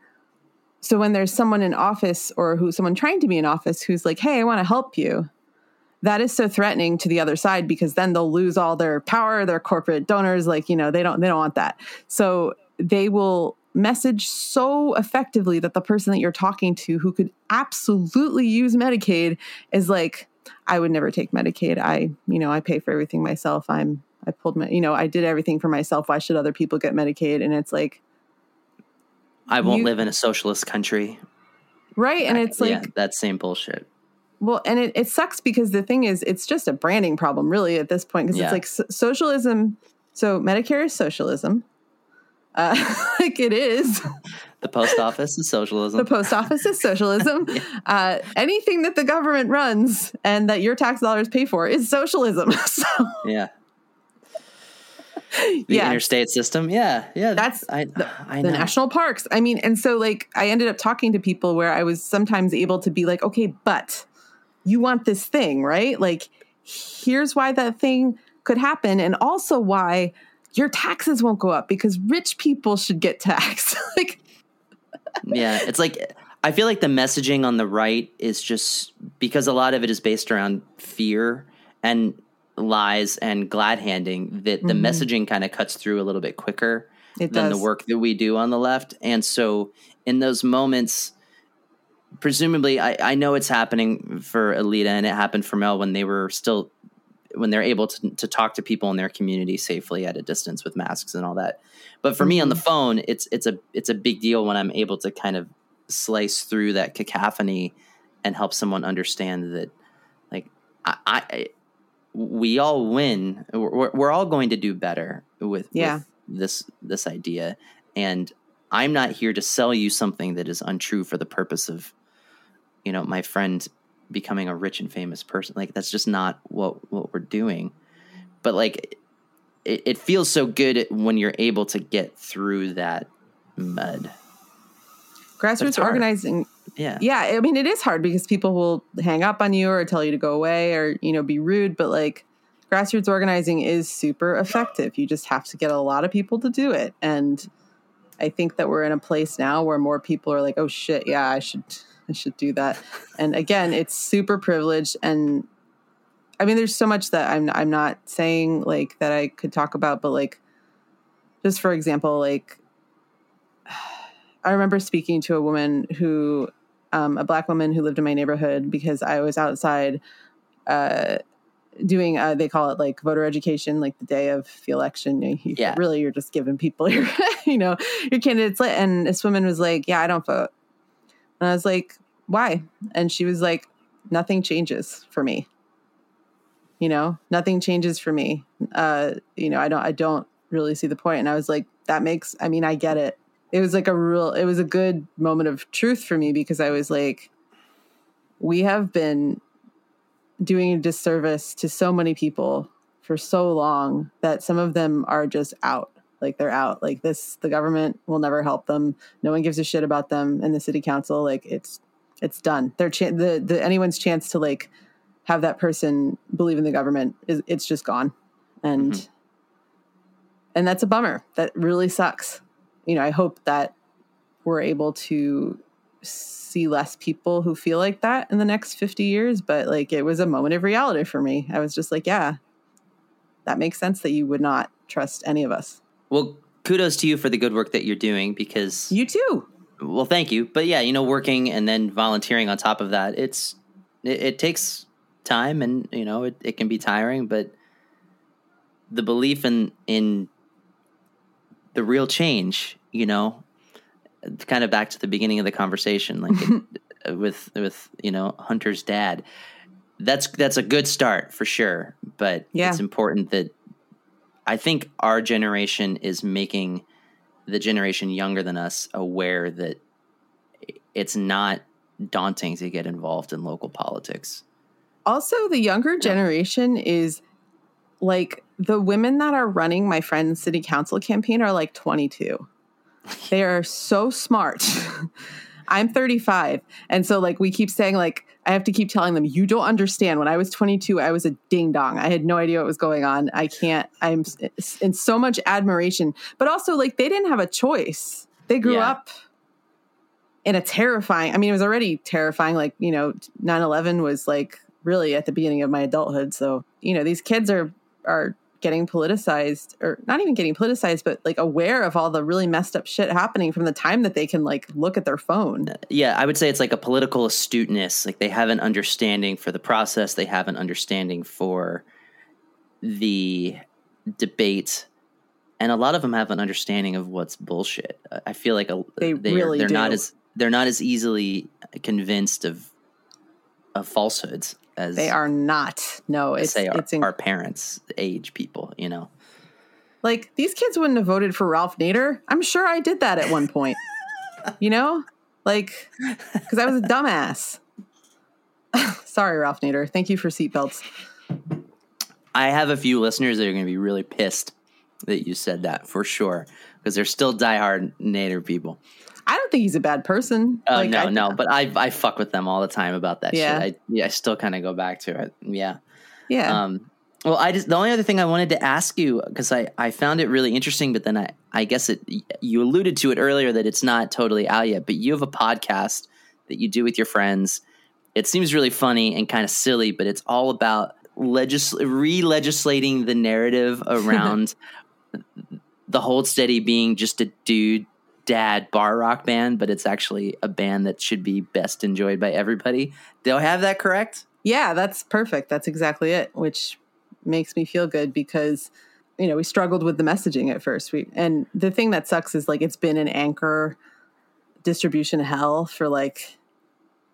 so when there's someone in office or who someone trying to be in office who's like, hey, I want to help you. That is so threatening to the other side because then they'll lose all their power, their corporate donors. Like, you know, they don't they don't want that. So they will message so effectively that the person that you're talking to who could absolutely use Medicaid is like, I would never take Medicaid. I, you know, I pay for everything myself. I'm I pulled my, you know, I did everything for myself. Why should other people get Medicaid? And it's like, I won't You- live in a socialist country. right. And it's like, yeah, that same bullshit. Well, and it, it sucks because the thing is, it's just a branding problem, really, at this point, because Yeah. it's like so- socialism. So Medicare is socialism. Uh, like it is. The post office is socialism. The post office is socialism. uh, anything that the government runs and that your tax dollars pay for is socialism. so, yeah. The yeah. interstate system. Yeah. Yeah. That's I, I the national parks. I mean, and so like I ended up talking to people where I was sometimes able to be like, okay, but you want this thing, right? Like, here's why that thing could happen, and also why your taxes won't go up because rich people should get taxed. like, yeah, it's like I feel like the messaging on the right is just because a lot of it is based around fear and lies and glad handing that the mm-hmm. messaging kind of cuts through a little bit quicker It than does. the work that we do on the left. And so in those moments, presumably I, I know it's happening for Aleda and it happened for Mel when they were still when they're able to, to talk to people in their community safely at a distance with masks and all that. But for me on the mm-hmm. phone, it's it's a it's a big deal when I'm able to kind of slice through that cacophony and help someone understand that like I, I we all win. We're, we're all going to do better with, Yeah. with this this idea, and I'm not here to sell you something that is untrue for the purpose of, you know, my friend becoming a rich and famous person. Like that's just not what what we're doing. But like, it, it feels so good when you're able to get through that mud. grassroots organizing Yeah. yeah i mean it is hard because people will hang up on you or tell you to go away or you know be rude but like grassroots organizing is super effective you just have to get a lot of people to do it and i think that we're in a place now where more people are like oh shit yeah i should i should do that and again it's super privileged and i mean there's so much that i'm i'm not saying like that i could talk about but like just for example, like I remember speaking to a woman who, um, a black woman who lived in my neighborhood because I was outside uh, doing, uh, they call it like voter education, like the day of the election. You, Yeah. Really, you're just giving people your, you know, your candidates. li- And this woman was like, yeah, I don't vote. And I was like, why? And she was like, nothing changes for me. You know, nothing changes for me. Uh, you know, I don't, I don't really see the point. And I was like, that makes, I mean, I get it. It was like a real, it was a good moment of truth for me because I was like, we have been doing a disservice to so many people for so long that some of them are just out. Like they're out. Like this, the government will never help them. No one gives a shit about them in the city council. Like it's, it's done. Their chan the, the anyone's chance to like have that person believe in the government is it's just gone, and Mhm. and that's a bummer. That really sucks. You know, I hope that we're able to see less people who feel like that in the next 50 years but like it was a moment of reality for me i was just like yeah that makes sense that you would not trust any of us Well, kudos to you for the good work that you're doing because you too well, thank you. But yeah, you know, working and then volunteering on top of that, it's it, it takes time and you know, it, it can be tiring, but the belief in in the real change, you know, kind of back to the beginning of the conversation, like it, with with you know Hunter's dad. That's that's a good start for sure, but Yeah. it's important that I think our generation is making the generation younger than us aware that it's not daunting to get involved in local politics. also the younger generation is like the women that are running my friend's city council campaign are like 22 they are so smart i'm 35 and so like we keep saying like i have to keep telling them you don't understand. When i was 22 i was a ding dong i had no idea what was going on. I can't i'm in so much admiration. But also like they didn't have a choice. They grew Yeah. up in a terrifying i mean it was already terrifying like you know 9-11 was like really at the beginning of my adulthood. So you know these kids are are getting politicized or not even getting politicized but like aware of all the really messed up shit happening from the time that they can like look at their phone. Uh, yeah, I would say it's like a political astuteness. Like they have an understanding for the process, they have an understanding for the debate, and a lot of them have an understanding of what's bullshit. I- feel like a, They really they're not as they're not as easily convinced of of falsehoods as they are not. No it's say our, it's in, our parents age people. You know, like these kids wouldn't have voted for Ralph Nader. I'm sure I did that at one point. You know? Like because I was a dumbass. Sorry Ralph Nader. Thank you for seatbelts. I have a few listeners that are going to be really pissed that you said that for sure because they're still diehard Nader people. I don't think he's a bad person Oh Like, no, I- no, but I I fuck with them all the time about that Yeah. shit. I yeah, I still kind of go back to it. Yeah. yeah Um well, I just the only other thing I wanted to ask you because I I found it really interesting, but then I I guess it you alluded to it earlier that it's not totally out yet, but you have a podcast that you do with your friends. It seems really funny and kind of silly, but it's all about legis- re-legislating the narrative around the Hold Steady being just a dude dad bar rock band, but it's actually a band that should be best enjoyed by everybody. Do I have that correct? Yeah, that's perfect. That's exactly it, which makes me feel good because you know, we struggled with the messaging at first. We and the thing that sucks is like it's been an anchor distribution hell for like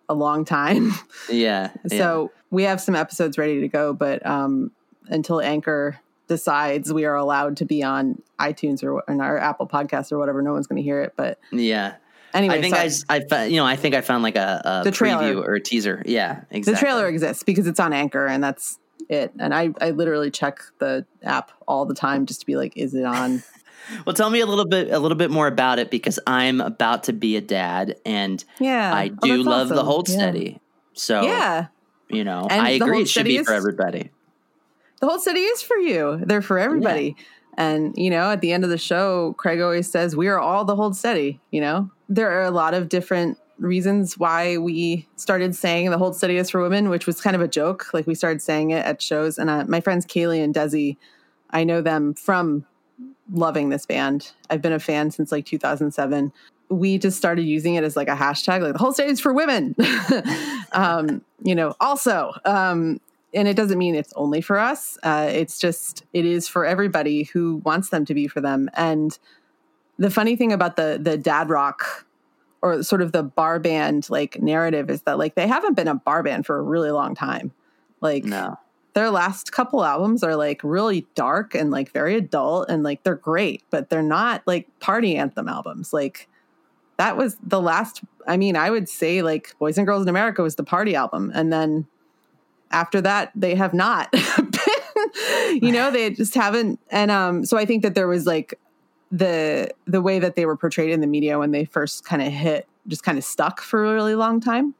a long time. Yeah. yeah. So we have some episodes ready to go, but um until Anchor decides we are allowed to be on iTunes or on our Apple podcast or whatever, no one's going to hear it. But yeah. anyway, I think so- I, I found, you know, I think I found like a, a The trailer. or a teaser. Yeah, exactly. the trailer exists because it's on Anchor and that's it. And I, I literally check the app all the time just to be like, is it on? Well, tell me a little bit, a little bit more about it because I'm about to be a dad, and Yeah. I Oh, do that's love the awesome. Hold Yeah. Steady. So Yeah. you know, And I agree. It should be for everybody. The Hold Steady is for you. They're for everybody. And, you know, at the end of the show, Craig always says, we are all the Hold Steady. you know? There are a lot of different reasons why we started saying the Hold Steady is for women, which was kind of a joke. Like we started saying it at shows. And uh, my friends Kaylee and Desi, I know them from loving this band. I've been a fan since like 2007. We just started using it as like a hashtag, like the Hold Steady is for women. um, you know, also, um, and it doesn't mean it's only for us. Uh, it's just it is for everybody who wants them to be for them. And the funny thing about the the dad rock or sort of the bar band like narrative is that like they haven't been a bar band for a really long time. Like No. their last couple albums are like really dark and like very adult and like they're great, but they're not like party anthem albums. Like that was the last I mean, I would say like Boys and Girls in America was the party album and then after that they have not been you know, they just haven't and um so I think that there was like the the way that they were portrayed in the media when they first kind of hit just kind of stuck for a really long time.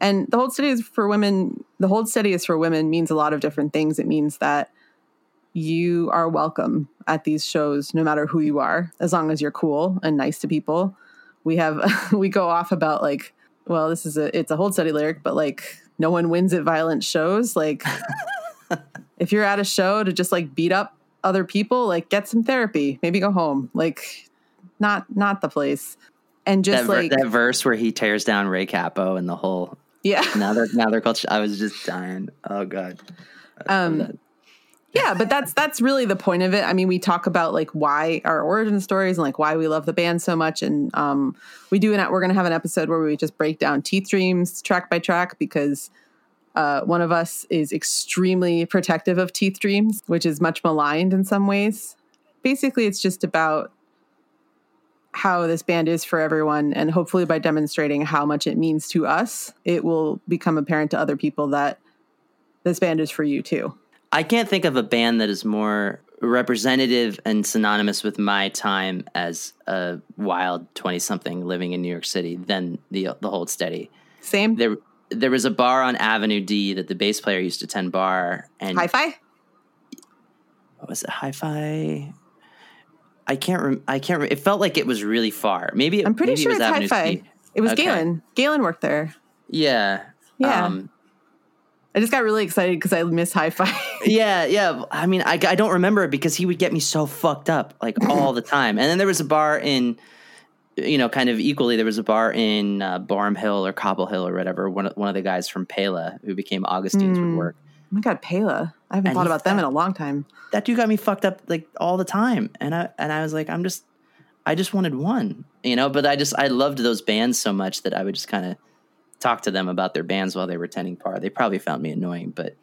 And the hold steady is for women. The hold steady is for women means a lot of different things. It means that you are welcome at these shows, no matter who you are, as long as you're cool and nice to people. We have we go off about like, well, this is a it's a hold steady lyric, but like no one wins at violent shows. Like if you're at a show to just like beat up other people, like get some therapy, maybe go home. Like not not the place. And just That, ver- like that verse where he tears down Ray Cappo and the whole yeah. now they're now they're called. I was just dying. Oh god. Um. Yeah but that's that's really the point of it. I mean we talk about like why our origin stories and like why we love the band so much. And um we do an we're gonna have an episode where we just break down teeth dreams track by track because uh, one of us is extremely protective of teeth dreams which is much maligned in some ways. Basically it's just about how this band is for everyone and hopefully by demonstrating how much it means to us it will become apparent to other people that this band is for you too I can't think of a band that is more representative and synonymous with my time as a wild 20 something living in New York City than the the Hold Steady. same There there was a bar on Avenue D that the bass player used to tend bar and Hi-fi? what was it Hi-Fi? I can't rem- I can't re- it felt like it was really far. Maybe it, I'm pretty maybe sure it was it's Avenue Hi-Fi. C. It was Okay. Galen. Galen worked there. Yeah. Yeah. Um, I just got really excited because I miss Hi-Fi. Yeah, yeah. I mean, I, I don't remember it because he would get me so fucked up like all the time. And then there was a bar in, you know, kind of equally. There was a bar in uh, Boerum Hill or Cobble Hill or whatever. One of, one of the guys from Pela who became Augustine's would work. oh my god, Pela. I haven't And thought about them in a long time. That dude got me fucked up like all the time. And I and I was like, I'm just, I just wanted one, you know. But I just I loved those bands so much that I would just kind of talk to them about their bands while they were tending par. They probably found me annoying, but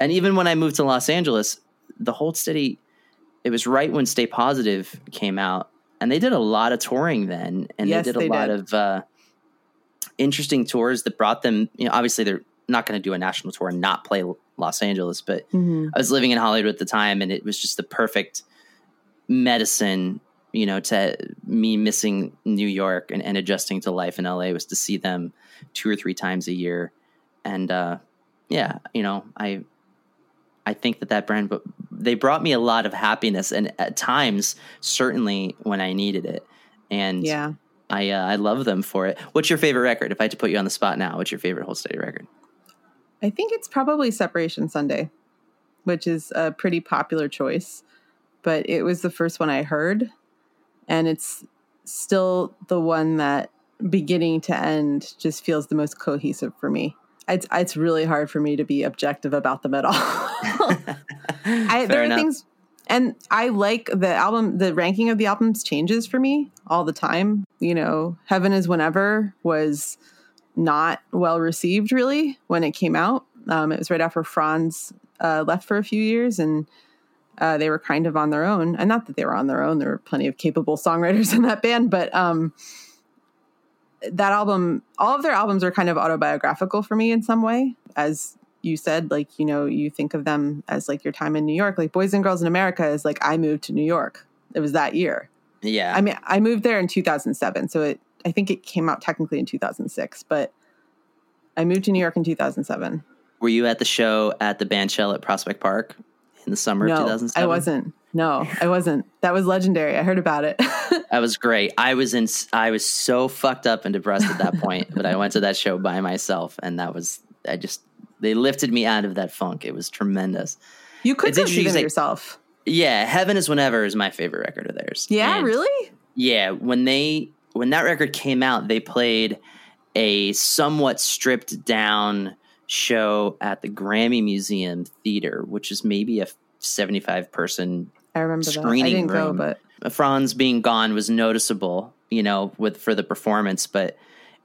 and even when I moved to Los Angeles, the Hold Steady, it was right when Stay Positive came out, and they did a lot of touring then, and Yes, they did a they lot did. of uh, interesting tours that brought them. You know, obviously they're not going to do a national tour and not play Los Angeles, but I was living in Hollywood at the time, and it was just the perfect medicine. You know, to me missing New York and, and adjusting to life in LA was to see them two or three times a year, and uh, yeah, you know, I I think that that brand, but they brought me a lot of happiness, and at times, certainly when I needed it, and Yeah. I uh, I love them for it. What's your favorite record? If I had to put you on the spot now, what's your favorite Hold Steady record? I think it's probably Separation Sunday, which is a pretty popular choice, but it was the first one I heard. And it's still the one that beginning to end just feels the most cohesive for me. It's, it's really hard for me to be objective about them at all. I, there are enough. things, and I like the album. The ranking of the albums changes for me all the time. You know, "Heaven Is Whenever" was not well received really when it came out. Um, it was right after Franz uh, left for a few years, and uh, they were kind of on their own. And not that they were on their own; there were plenty of capable songwriters in that band, but. Um, that album all of their albums are kind of autobiographical for me in some way. As you said like you know you think of them as like your time in new york. Like boys and girls in america is like i moved to new york. It was that year. Yeah, i mean i moved there in 2007 so it i think it came out technically in 2006 but i moved to new york in 2007 were you at the show at the band shell at Prospect Park in the summer of no 2007? i wasn't no i wasn't that was legendary i heard about it That was great. I was in. I was so fucked up and depressed at that point, but I went to that show by myself, and that was. I just they lifted me out of that funk. It was tremendous. you could go see them yourself Yeah, Heaven is Whenever is my favorite record of theirs. Yeah, And, really? Yeah, when they when that record came out, they played a somewhat stripped down show at the Grammy Museum Theater, which is maybe a 75 person I remember that. I Screening didn't go, room. but Franz being gone was noticeable, you know, with for the performance, but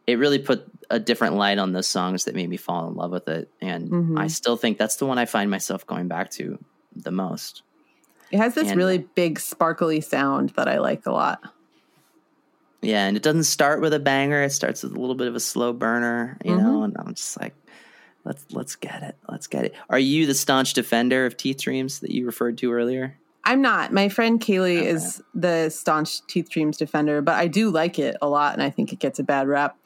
it really put a different light on those songs that made me fall in love with it. And Mhm. I still think that's the one I find myself going back to the most. it has this And- really big, sparkly sound that I like a lot. Yeah, and it doesn't start with a banger. It starts with a little bit of a slow burner, you know, and I'm just like, let's let's get it. Let's get it. Are you the staunch defender of Teeth Dreams that you referred to earlier? I'm not. My friend Kaylee is the staunch Teeth Dreams defender, but I do like it a lot, and I think it gets a bad rap.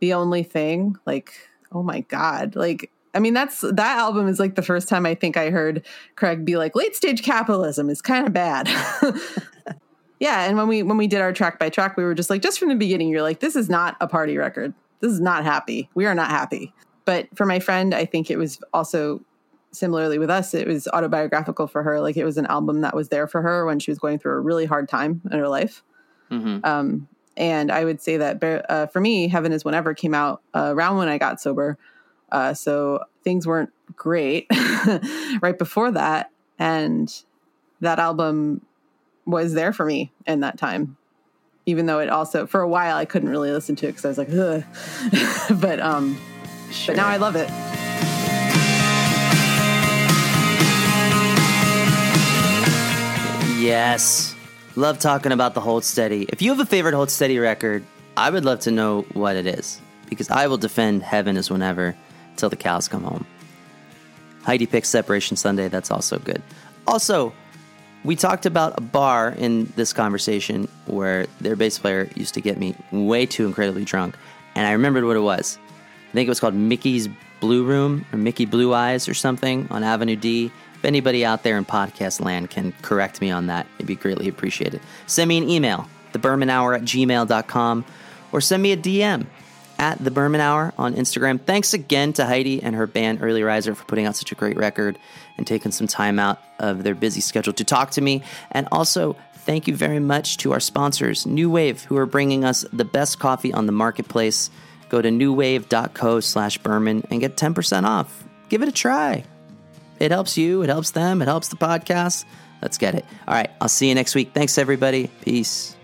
The only thing, like, oh my god, like, I mean, that's that album is like the first time I think I heard Craig be like, "Late stage capitalism is kind of bad." yeah, and when we when we did our track by track, we were just like, just from the beginning, you're like, this is not a party record. This is not happy. We are not happy. But for my friend, I think it was also similarly with us, it was autobiographical for her. Like it was an album that was there for her when she was going through a really hard time in her life. hmm Um, and I would say that uh, for me, Heaven is Whenever came out uh, around when I got sober. Uh, so things weren't great right before that. And that album was there for me in that time. Even though it also, for a while, I couldn't really listen to it because I was like, Ugh. but um, Sure. but now I love it. Yes. Love talking about the Hold Steady. If you have a favorite Hold Steady record, I would love to know what it is because I will defend Heaven is Whenever till the cows come home. Heidi picks Separation Sunday. That's also good. Also, we talked about a bar in this conversation where their bass player used to get me way too incredibly drunk, and I remembered what it was. I think it was called Mickey's Blue Room or Mickey Blue Eyes or something on Avenue D. If anybody out there in podcast land can correct me on that, it'd be greatly appreciated. Send me an email, thebermanhour at gmail.com, or send me a DM at the Berman Hour on Instagram. Thanks again to Heidi and her band Early Riser for putting out such a great record and taking some time out of their busy schedule to talk to me. And also, thank you very much to our sponsors, NooWave, who are bringing us the best coffee on the marketplace. Go to NooWave.co slash Berman and get 10% off. Give it a try. It helps you, it helps them, it helps the podcast. Let's get it. All right, I'll see you next week. Thanks, everybody. Peace.